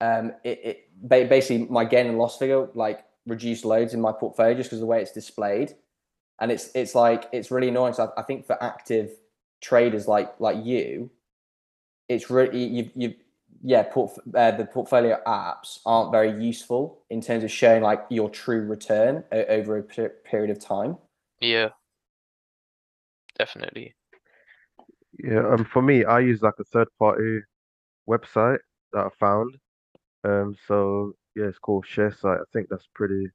um, it, it basically my gain and loss figure like reduced loads in my portfolio just because of the way it's displayed, and it's it's like it's really annoying. So I, I think for active traders like like you, it's really you you yeah port, uh, the portfolio apps aren't very useful in terms of showing like your true return over a period of time. Yeah, definitely. Yeah, um, for me, I use like a third party website that I found um, so yeah, it's called Sharesight. I think that's pretty,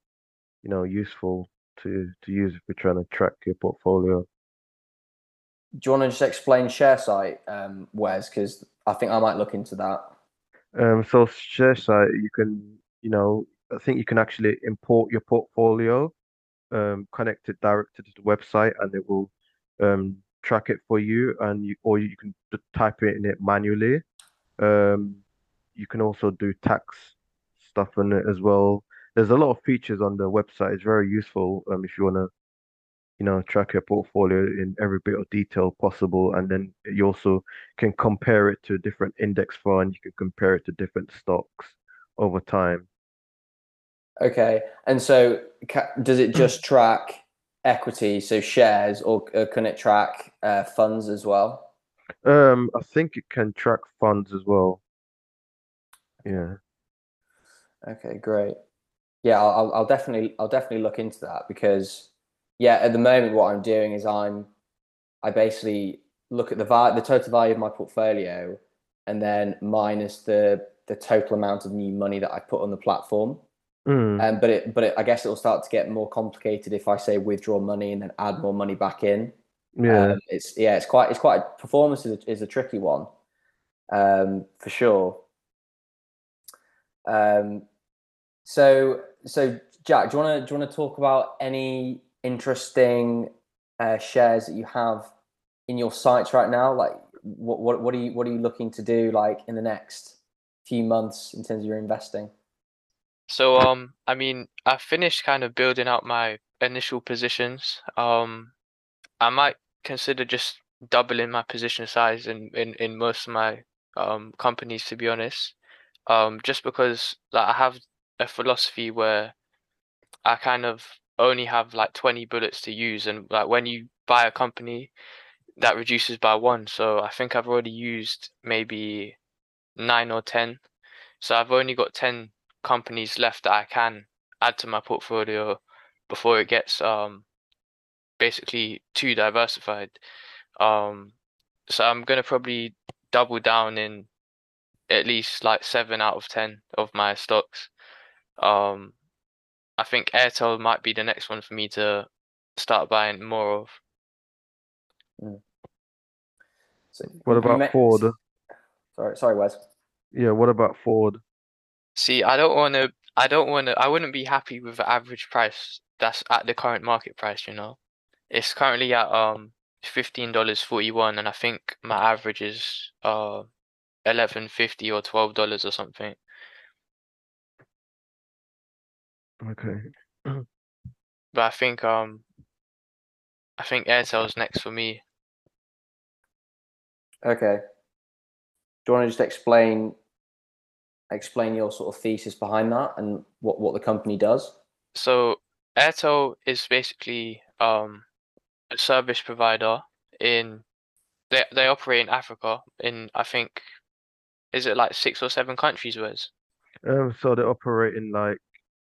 you know, useful to to use if you're trying to track your portfolio. Do you want to just explain Sharesight, um, Wes? Because I think I might look into that. Um, so Sharesight, you can, you know, I think you can actually import your portfolio, um, connect it directly to the website, and it will um track it for you, and you or you can type it in it manually. Um, you can also do tax stuff in it as well. There's a lot of features on the website. It's very useful um, if you want to, you know, track your portfolio in every bit of detail possible. And then you also can compare it to different index funds. You can compare it to different stocks over time. Okay. And so does it just track equity, so shares, or uh, can it track uh, funds as well? Um, I think it can track funds as well. Yeah. Okay, great. Yeah, I'll, I'll definitely I'll definitely look into that because yeah, at the moment what I'm doing is I'm I basically look at the value, the total value of my portfolio and then minus the the total amount of new money that I put on the platform. Mm. Um, but it but it, I guess it'll start to get more complicated if I say withdraw money and then add more money back in. Yeah, um, it's yeah, it's quite it's quite performance is a, is a tricky one, um, for sure. Um, so, so Jack, do you want to do you want to talk about any interesting uh, shares that you have in your sights right now? Like, what what what are you what are you looking to do like in the next few months in terms of your investing? So, um, I mean, I finished kind of building out my initial positions. Um, I might consider just doubling my position size in in in most of my um companies, to be honest um, just because like I have a philosophy where I kind of only have like 20 bullets to use and like when you buy a company that reduces by one. So I think I've already used maybe 9 or 10 so I've only got 10 companies left that I can add to my portfolio before it gets um basically too diversified. Um so I'm to probably double down in at least like seven out of ten of my stocks. Um, I think Airtel might be the next one for me to start buying more of. So What about ma- Ford? Sorry, sorry, Wes. Yeah, what about Ford? See, I don't want to. I don't want to. I wouldn't be happy with the average price that's at the current market price. You know, it's currently at um fifteen dollars forty one, and I think my average is uh eleven fifty or twelve dollars or something. Okay. But I think um I think Airtel's next for me. Okay. Do you want to just explain explain your sort of thesis behind that and what what the company does? So Airtel is basically um a service provider in they they operate in Africa in I think is it like six or seven countries Wes? Um, so they operate in like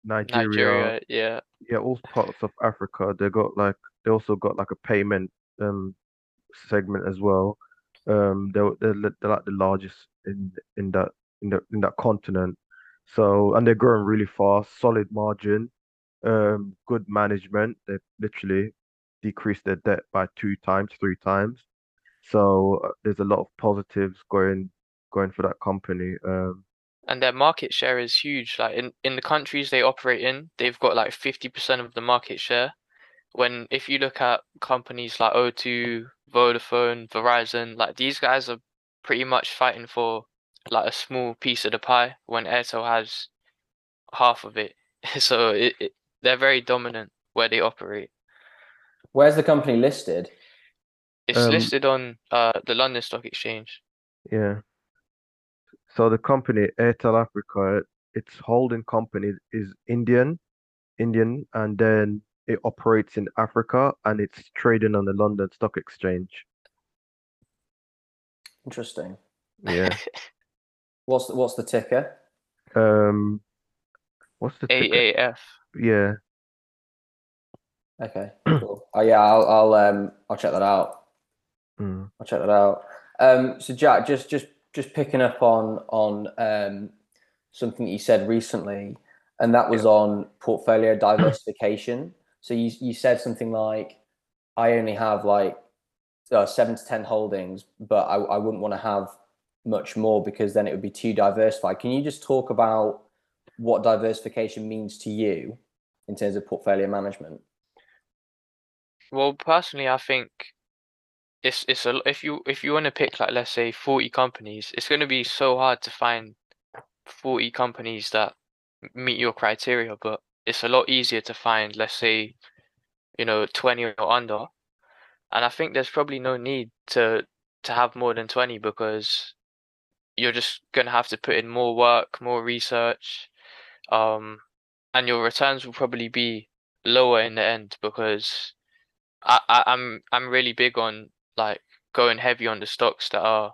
Nigeria, Nigeria, yeah. yeah, all parts of Africa. They got like they also got like a payment um segment as well. Um, they're they're, they're like the largest in in that in the in that continent. So and they're growing really fast, solid margin, um, good management. They've literally decreased their debt by two times, three times. So uh, there's a lot of positives going going for that company. Um, And their market share is huge. Like in, in the countries they operate in, they've got like 50% of the market share. When if you look at companies like O2, Vodafone, Verizon, like these guys are pretty much fighting for like a small piece of the pie when Airtel has half of it. So it, it they're very dominant where they operate. Where's the company listed? It's Um, listed on uh the London Stock Exchange. Yeah. So the company Airtel Africa, its holding company is Indian, Indian, and then it operates in Africa and it's trading on the London Stock Exchange. Interesting. Yeah. What's the, what's the ticker? Um, what's the ticker? AAF. Yeah. Okay, cool. Oh yeah, I'll I'll um I'll check that out. Mm. I'll check that out. Um, so Jack, just just just picking up on on um something you said recently, and that was on portfolio diversification. So you you said something like, I only have like uh, seven to ten holdings, but I I wouldn't want to have much more because then it would be too diversified. Can you just talk about what diversification means to you in terms of portfolio management? Well, personally, I think it's it's a if you if you want to pick like let's say 40 companies, it's going to be so hard to find 40 companies that meet your criteria, but it's a lot easier to find let's say you know 20 or under. And I think there's probably no need to to have more than 20 because you're just going to have to put in more work, more research, um, and your returns will probably be lower in the end because I, I I'm I'm really big on like going heavy on the stocks that are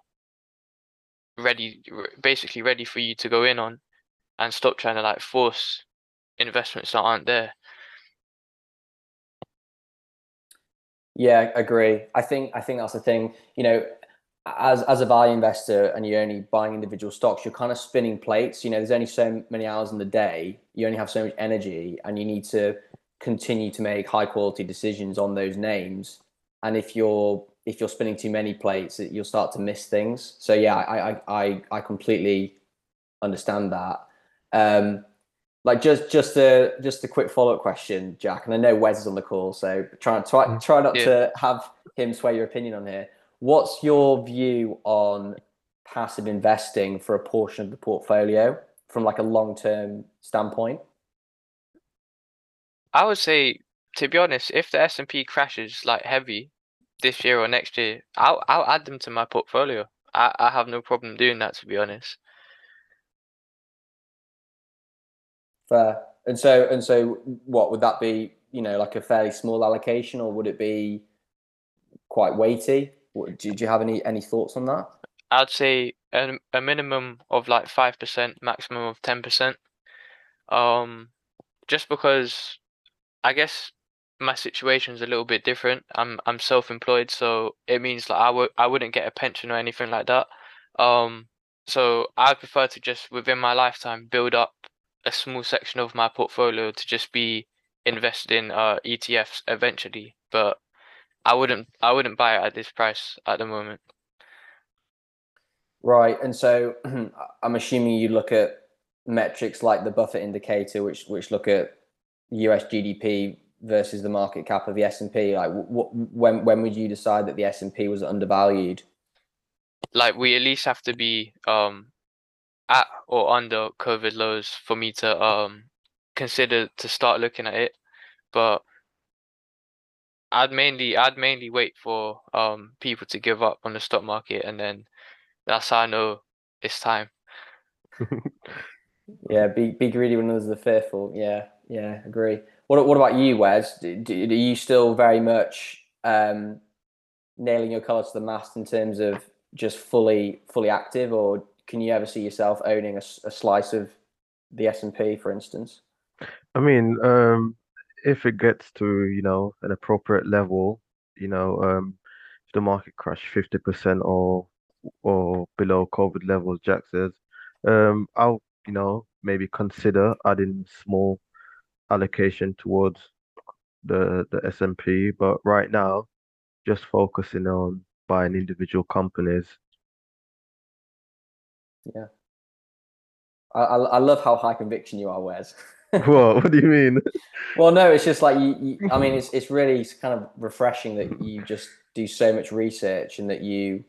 ready, basically ready for you to go in on, and stop trying to like force investments that aren't there. Yeah, agree. I think I think that's the thing. You know, as as a value investor and you're only buying individual stocks, you're kind of spinning plates. You know, there's only so many hours in the day. You only have so much energy, and you need to continue to make high quality decisions on those names. And if you're if you're spinning too many plates, you'll start to miss things. So yeah, I I I, I completely understand that. Um, like just just a just a quick follow up question, Jack. And I know Wes is on the call, so try try Mm. try not Yeah. to have him sway your opinion on here. What's your view on passive investing for a portion of the portfolio from like a long term standpoint? I would say, to be honest, if the S and P crashes like heavy this year or next year, I'll I'll add them to my portfolio. I, I have no problem doing that, to be honest. Fair. And so and so, what would that be? You know, like a fairly small allocation, or would it be quite weighty? What, do, do you have any any thoughts on that? I'd say a, a minimum of like five percent, maximum of ten percent. Um, just because I guess my situation's a little bit different. I'm I'm self-employed, so it means like I would I wouldn't get a pension or anything like that. Um, so I prefer to just within my lifetime build up a small section of my portfolio to just be invested in uh ETFs eventually, but I wouldn't I wouldn't buy it at this price at the moment. Right, and so I'm assuming you look at metrics like the Buffett indicator, which which look at US GDP versus the market cap of the S and P. Like, what when when would you decide that the S and P was undervalued? Like, we at least have to be um at or under COVID lows for me to um consider to start looking at it, but I'd mainly I'd mainly wait for um people to give up on the stock market and then that's how I know it's time. yeah, be be greedy when others are fearful. Yeah, yeah, agree. What what about you, Wes? Do, do, are you still very much um, nailing your colour to the mast in terms of just fully fully active, or can you ever see yourself owning a, a slice of the S and P, for instance? I mean, um, if it gets to you know an appropriate level, you know, um, if the market crash fifty percent or or below COVID levels, Jack says, um, I'll, you know, maybe consider adding small allocation towards the the S&P, but right now, just focusing on buying individual companies. Yeah. I, I love how high conviction you are, Wes. what? What do you mean? well, no, it's just like you, you, I mean, it's it's really kind of refreshing that you just do so much research and that you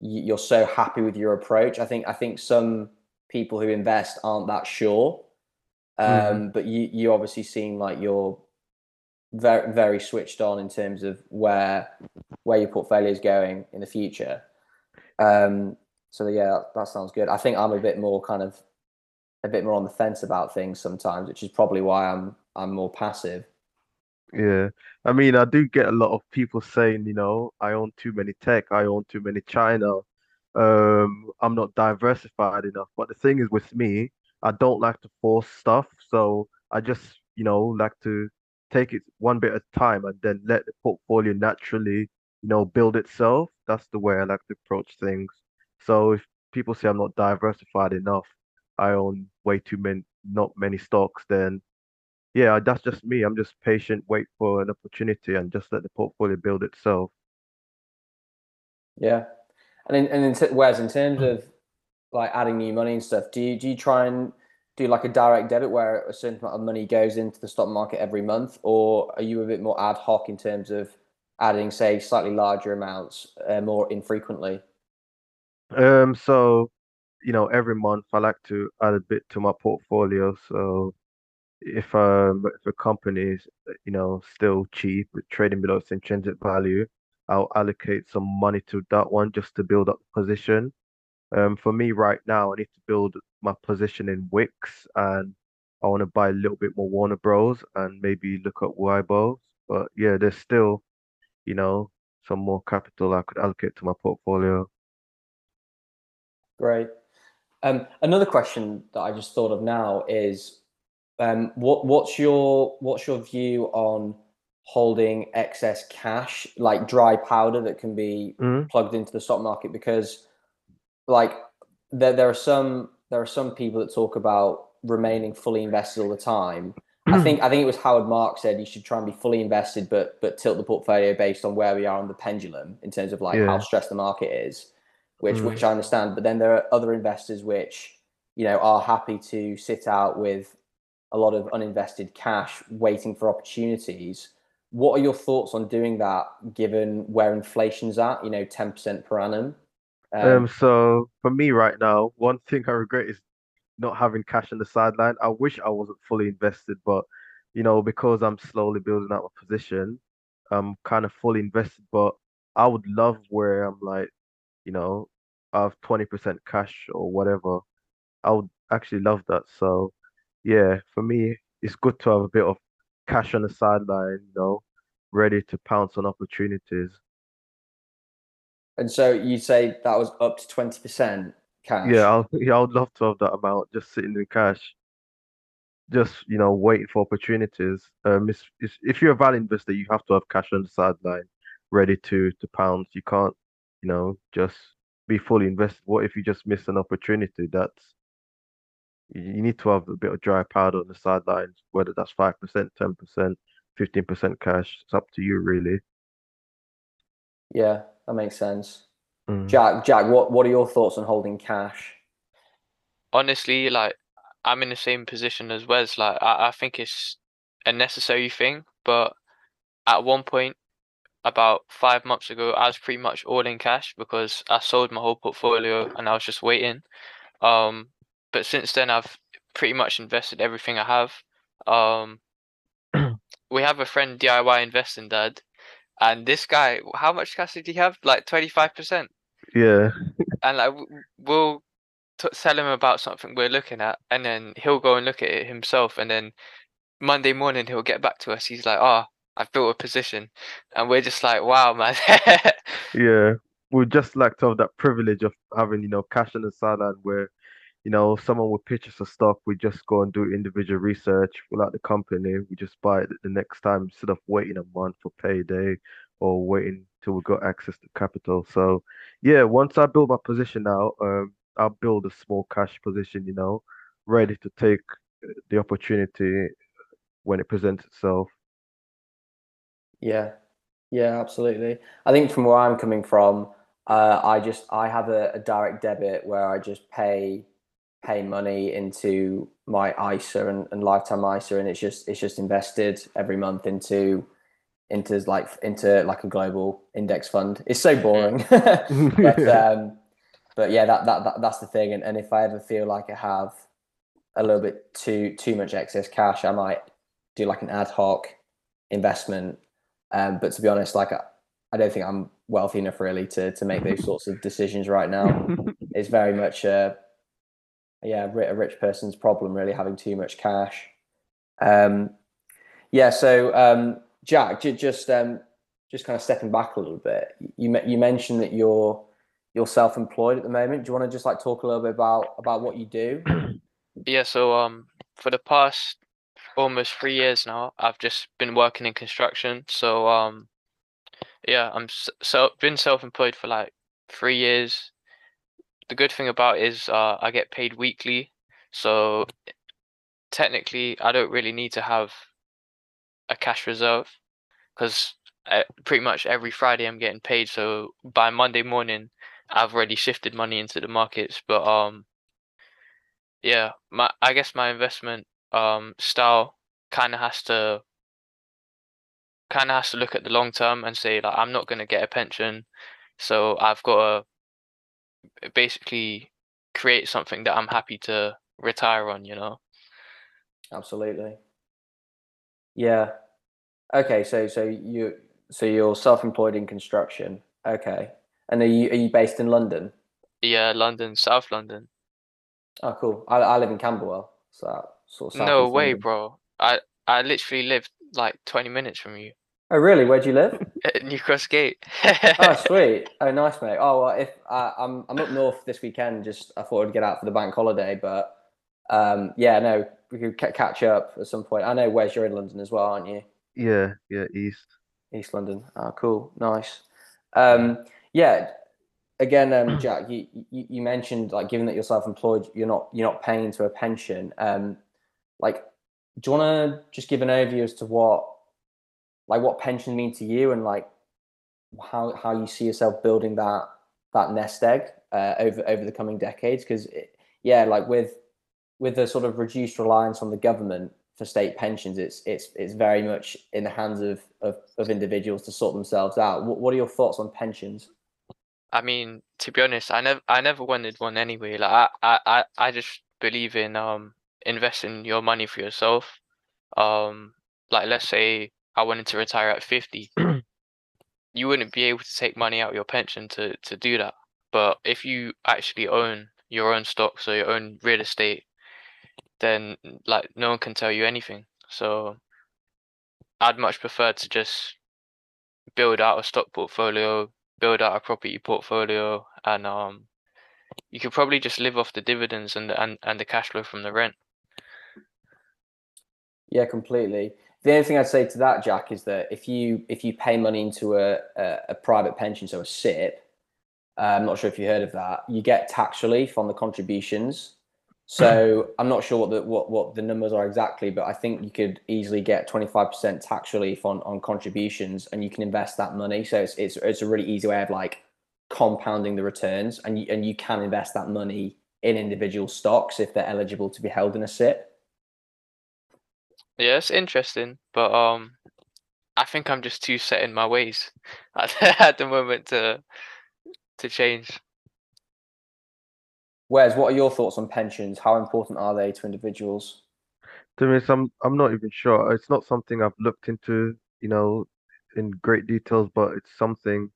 you're so happy with your approach. I think I think some people who invest aren't that sure. Um, mm. but you you obviously seem like you're very very switched on in terms of where where your portfolio is going in the future. Um, so yeah, that, that sounds good. I think I'm a bit more kind of a bit more on the fence about things sometimes, which is probably why I'm I'm more passive. Yeah. I mean, I do get a lot of people saying, you know, I own too many tech, I own too many China. Um, I'm not diversified enough. But the thing is with me, I don't like to force stuff. So I just, you know, like to take it one bit at a time and then let the portfolio naturally, you know, build itself. That's the way I like to approach things. So if people say I'm not diversified enough, I own way too many, not many stocks, then yeah, that's just me. I'm just patient, wait for an opportunity, and just let the portfolio build itself. Yeah, and in, and in whereas in terms hmm. of like adding new money and stuff, do you do you try and do like a direct debit where a certain amount of money goes into the stock market every month, or are you a bit more ad hoc in terms of adding, say, slightly larger amounts uh, more infrequently? Um, so you know, every month I like to add a bit to my portfolio. So if um if a company is you know still cheap, trading below its intrinsic value, I'll allocate some money to that one just to build up the position. Um, for me right now, I need to build my position in Wickes, and I want to buy a little bit more Warner Bros. and maybe look at Weibo. But yeah, there's still, you know, some more capital I could allocate to my portfolio. Great. Um, another question that I just thought of now is um, what what's your what's your view on holding excess cash, like dry powder that can be mm-hmm. plugged into the stock market? Because like there there are some there are some people that talk about remaining fully invested all the time. I think I think it was Howard Marks said you should try and be fully invested, but but tilt the portfolio based on where we are on the pendulum in terms of like yeah. how stressed the market is, which mm. which I understand. But then there are other investors which you know are happy to sit out with a lot of uninvested cash waiting for opportunities. What are your thoughts on doing that given where inflation's at, you know, 10% per annum? Um, um, so for me right now, one thing I regret is not having cash on the sideline. I wish I wasn't fully invested, but you know, because I'm slowly building out my position, I'm kind of fully invested. But I would love where I'm like, you know, I have 20% cash or whatever. I would actually love that. So yeah, for me, it's good to have a bit of cash on the sideline, you know, ready to pounce on opportunities. And so you'd say that was up to 20% cash? Yeah, I'll, yeah, I would love to have that amount just sitting in cash, just, you know, waiting for opportunities. Um, it's, it's, if you're a value investor, you have to have cash on the sideline ready to to pounce. You can't, you know, just be fully invested. What if you just miss an opportunity? That's you need to have a bit of dry powder on the sidelines, whether that's five percent, ten percent, fifteen percent cash. It's up to you, really. Yeah, that makes sense. Mm. Jack, Jack, what what are your thoughts on holding cash? Honestly, like I'm in the same position as Wes. Like I, I think it's a necessary thing, but at one point about five months ago, I was pretty much all in cash because I sold my whole portfolio and I was just waiting. Um, but since then, I've pretty much invested everything I have. Um, we have a friend DIY investing dad, and this guy, how much cash did he have? Like twenty five percent. Yeah. And like we'll t- tell him about something we're looking at, and then he'll go and look at it himself, and then Monday morning he'll get back to us. He's like, "Oh, I've built a position," and we're just like, "Wow, man." Yeah. We'd just like to have that privilege of having, you know, cash on the sideline where, you know, someone would pitch us a stock, we just go and do individual research, like the company, we just buy it the next time instead of waiting a month for payday or waiting till we got access to capital. So yeah, once I build my position out, um, I'll build a small cash position, you know, ready to take uh, the opportunity when it presents itself. Yeah, yeah, absolutely. I think from where I'm coming from, uh, I just I have a, a direct debit where I just pay pay money into my ISA and, and lifetime ISA, and it's just it's just invested every month into into like into like a global index fund. It's so boring, but um, but yeah, that, that that that's the thing. And and if I ever feel like I have a little bit too too much excess cash, I might do like an ad hoc investment. Um, but to be honest, like I, I don't think I'm wealthy enough really to to make those sorts of decisions right now. It's very much a yeah a rich person's problem, really having too much cash. Um, yeah, so um, Jack, ju- just um, just kind of stepping back a little bit. You you mentioned that you're you're self-employed at the moment. Do you want to just like talk a little bit about about what you do? Yeah, so um for the past almost three years now, I've just been working in construction. So um yeah, I'm so been self-employed for like three years. The good thing about is uh I get paid weekly. So technically I don't really need to have a cash reserve because pretty much every Friday I'm getting paid. So by Monday morning, I've already shifted money into the markets. But um yeah, my I guess my investment um style kind of has to kind of has to look at the long term and say like I'm not going to get a pension, so I've got to basically create something that I'm happy to retire on, you know. Absolutely. Yeah. Okay. So so you so you're self-employed in construction. Okay. And are you are you based in London? Yeah, London, South London. Oh, cool. I I live in Camberwell, so sort of No way, London. bro. I I literally live like 20 minutes from you Oh, really? Where do you live? at New Cross Gate. Oh, sweet. Oh, nice, mate. Oh, well, if uh, I'm I'm up north this weekend, just I thought I'd get out for the bank holiday, but um, yeah, no, we could ca- catch up at some point. I know where's you're in London as well, aren't you? Yeah, yeah, East. East London. Oh, cool. Nice. Um, yeah. Again, um, Jack, you, you you mentioned like given that you're self-employed, you're not you're not paying into a pension. Um, like, do you want to just give an overview as to what like what pension mean to you and like how how you see yourself building that that nest egg uh, over over the coming decades? Because yeah, like with with the sort of reduced reliance on the government for state pensions, it's it's it's very much in the hands of of, of individuals to sort themselves out. What, what are your thoughts on pensions? I mean, to be honest, I never I never wanted one anyway. Like I I, I just believe in um investing your money for yourself. Um, like let's say I wanted to retire at 50, you wouldn't be able to take money out of your pension to to do that. But if you actually own your own stocks or your own real estate, then like no one can tell you anything. So I'd much prefer to just build out a stock portfolio, build out a property portfolio, and um, you could probably just live off the dividends and the, and and the cash flow from the rent. Yeah, completely. The only thing I'd say to that, Jack, is that if you if you pay money into a a, a private pension, so a SIPP, uh, I'm not sure if you heard of that. You get tax relief on the contributions. So I'm not sure what the what, what the numbers are exactly, but I think you could easily get 25% tax relief on, on contributions, and you can invest that money. So it's it's it's a really easy way of like compounding the returns, and you, and you can invest that money in individual stocks if they're eligible to be held in a SIPP. Yeah, it's interesting, but um, I think I'm just too set in my ways at, at the moment to to change. Wes, what are your thoughts on pensions? How important are they to individuals? To me, honest, I'm I'm not even sure. It's not something I've looked into, you know, in great details, but it's something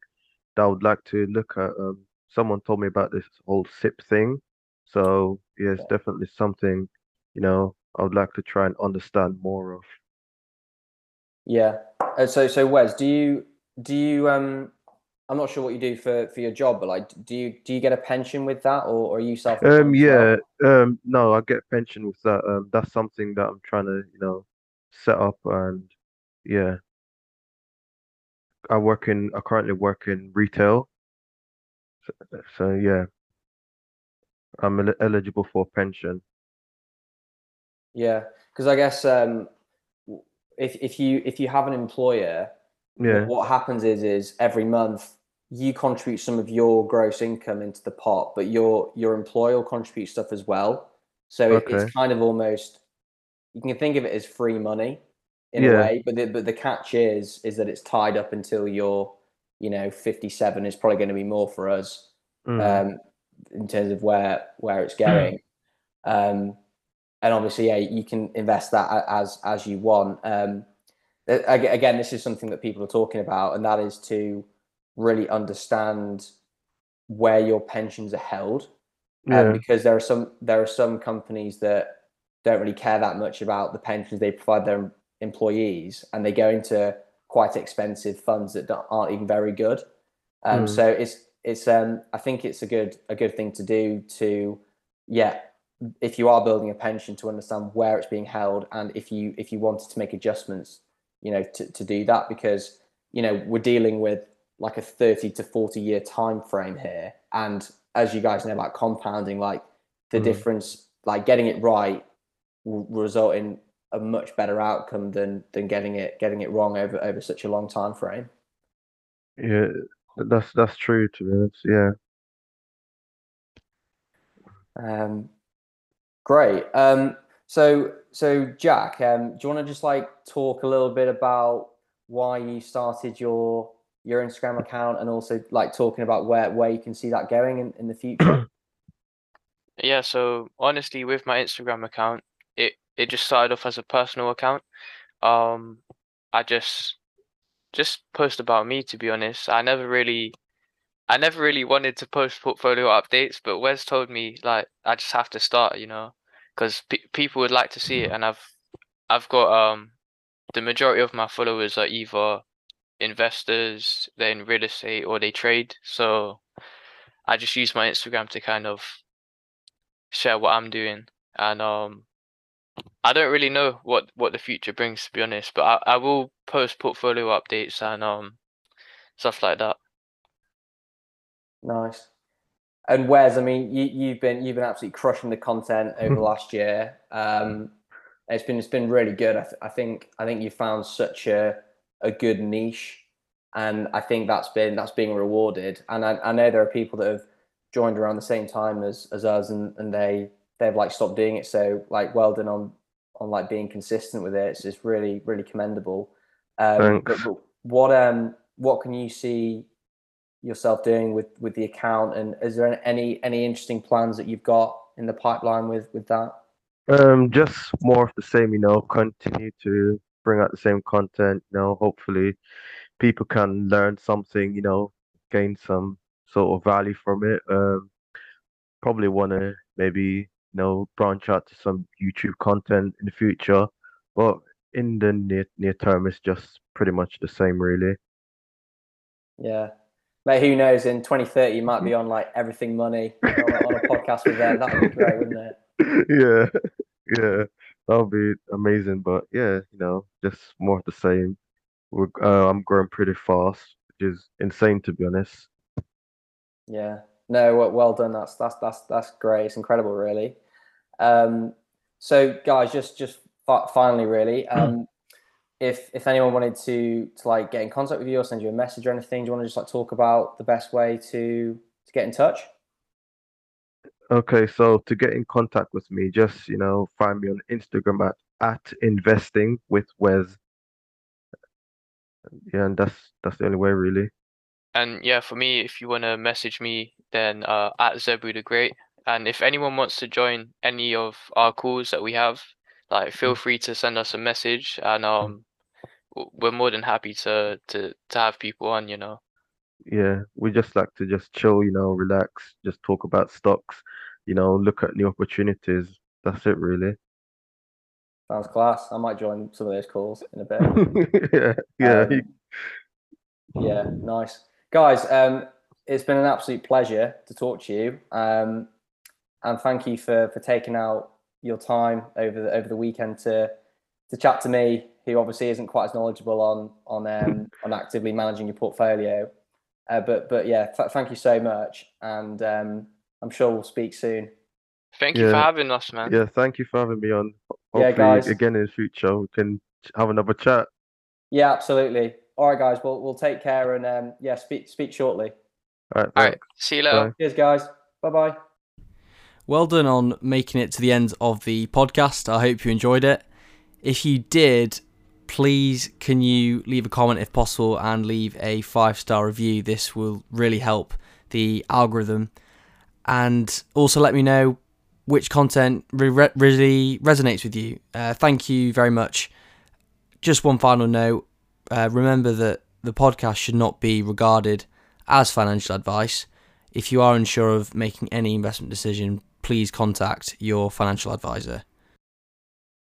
that I would like to look at. Um, someone told me about this whole SIPP thing, so yeah, it's Yeah. definitely something, you know, I would like to try and understand more of. Yeah. Uh, so so Wes, do you do you um I'm not sure what you do for for your job, but like do you do you get a pension with that or, or are you self-employed Um, yeah, um, no, I get pension with that. Um, that's something that I'm trying to, you know, set up and yeah, I work in, I currently work in retail, so, so yeah, I'm eligible for a pension. Yeah, because I guess um if if you if you have an employer, what, Yeah, what happens is is every month you contribute some of your gross income into the pot, but your your employer will contribute stuff as well. So it, it's kind of almost you can think of it as free money in a way, but the, but the catch is is that it's tied up until you're, you know, 57 is probably going to be more for us mm, um, in terms of where where it's going. Um, and obviously, yeah, you can invest that as as you want. Um, again, this is something that people are talking about, and that is to really understand where your pensions are held um, because there are some there are some companies that don't really care that much about the pensions they provide their employees, and they go into quite expensive funds that don't- aren't even very good. Um, mm, so it's it's um, I think it's a good a good thing to do to yeah if you are building a pension to understand where it's being held and if you if you wanted to make adjustments you know to, to do that because you know we're dealing with like a 30 to 40 year time frame here and as you guys know about compounding like the mm, difference like getting it right will result in a much better outcome than than getting it getting it wrong over over such a long time frame yeah. That's that's true to be honest. Yeah. um great um so so jack um do you want to just like talk a little bit about why you started your your instagram account and also like talking about where where you can see that going in, in the future Yeah, so honestly, with my Instagram account, it it just started off as a personal account. Um, I just just post about me, to be honest. I never really I never really wanted to post portfolio updates, but Wes told me like I just have to start, you know, because pe people would like to see it, and I've I've got um the majority of my followers are either investors, they're in real estate, or they trade. So I just use my Instagram to kind of share what I'm doing, and um I don't really know what what the future brings, to be honest, but I I will post portfolio updates and um stuff like that. Nice. And wes i mean you, you've been you've been absolutely crushing the content over the last year. Um it's been it's been really good. I, th- I think i think you found such a a good niche and i think that's been that's being rewarded. And i, I know there are people that have joined around the same time as as us and and they they've like stopped doing it. So like well done on on like being consistent with it. It's just really really commendable. Um but, but what um what can you see yourself doing with with the account and is there any any interesting plans that you've got in the pipeline with with that Um, just more of the same, you know, continue to bring out the same content, you know, hopefully people can learn something, you know, gain some sort of value from it. Um, probably want to maybe, you know, branch out to some YouTube content in the future, but in the near near term, it's just pretty much the same, really. yeah Mate, who knows? In 2030, you might be on like Everything Money on a, on a podcast with them. That would be great, wouldn't it? Yeah, yeah, that would be amazing. But yeah, you know, just more of the same. We're, uh, I'm growing pretty fast, which is insane to be honest. Yeah. No, well, well done. That's that's that's that's great. It's incredible, really. Um, so, guys, just just finally, really, um, if if anyone wanted to to like get in contact with you or send you a message or anything, do you want to just like talk about the best way to to get in touch? Okay, so to get in contact with me, just you know, find me on Instagram at at investing with Wes. Yeah, and that's that's the only way really. And yeah, for me, if you want to message me, then uh, at Zebu the Great. And if anyone wants to join any of our calls that we have, like feel free to send us a message, and um, we're more than happy to to to have people on. You know. Yeah, we just like to just chill, you know, relax, just talk about stocks, you know, look at new opportunities. That's it really. Sounds class. I might join some of those calls in a bit. Yeah, yeah. Um, yeah, nice. Guys, um, it's been an absolute pleasure to talk to you. Um, and thank you for, for taking out your time over the, over the weekend to to chat to me, who obviously isn't quite as knowledgeable on on um, on actively managing your portfolio. Uh, but but yeah, th- thank you so much, and um, I'm sure we'll speak soon. Thank you for having us, man. Yeah, thank you for having me on. Yeah, guys. again in the future we can have another chat. Yeah, absolutely. All right, guys. We'll we'll take care and um, yeah, speak speak shortly. All right, All right. See you later. Bye. Cheers, guys. Bye bye. Well done on making it to the end of the podcast. I hope you enjoyed it. If you did, please can you leave a comment if possible and leave a five star review. This will really help the algorithm. And also let me know which content re- re- really resonates with you. Uh, thank you very much. Just one final note uh, remember that the podcast should not be regarded as financial advice. If you are unsure of making any investment decision, please contact your financial advisor.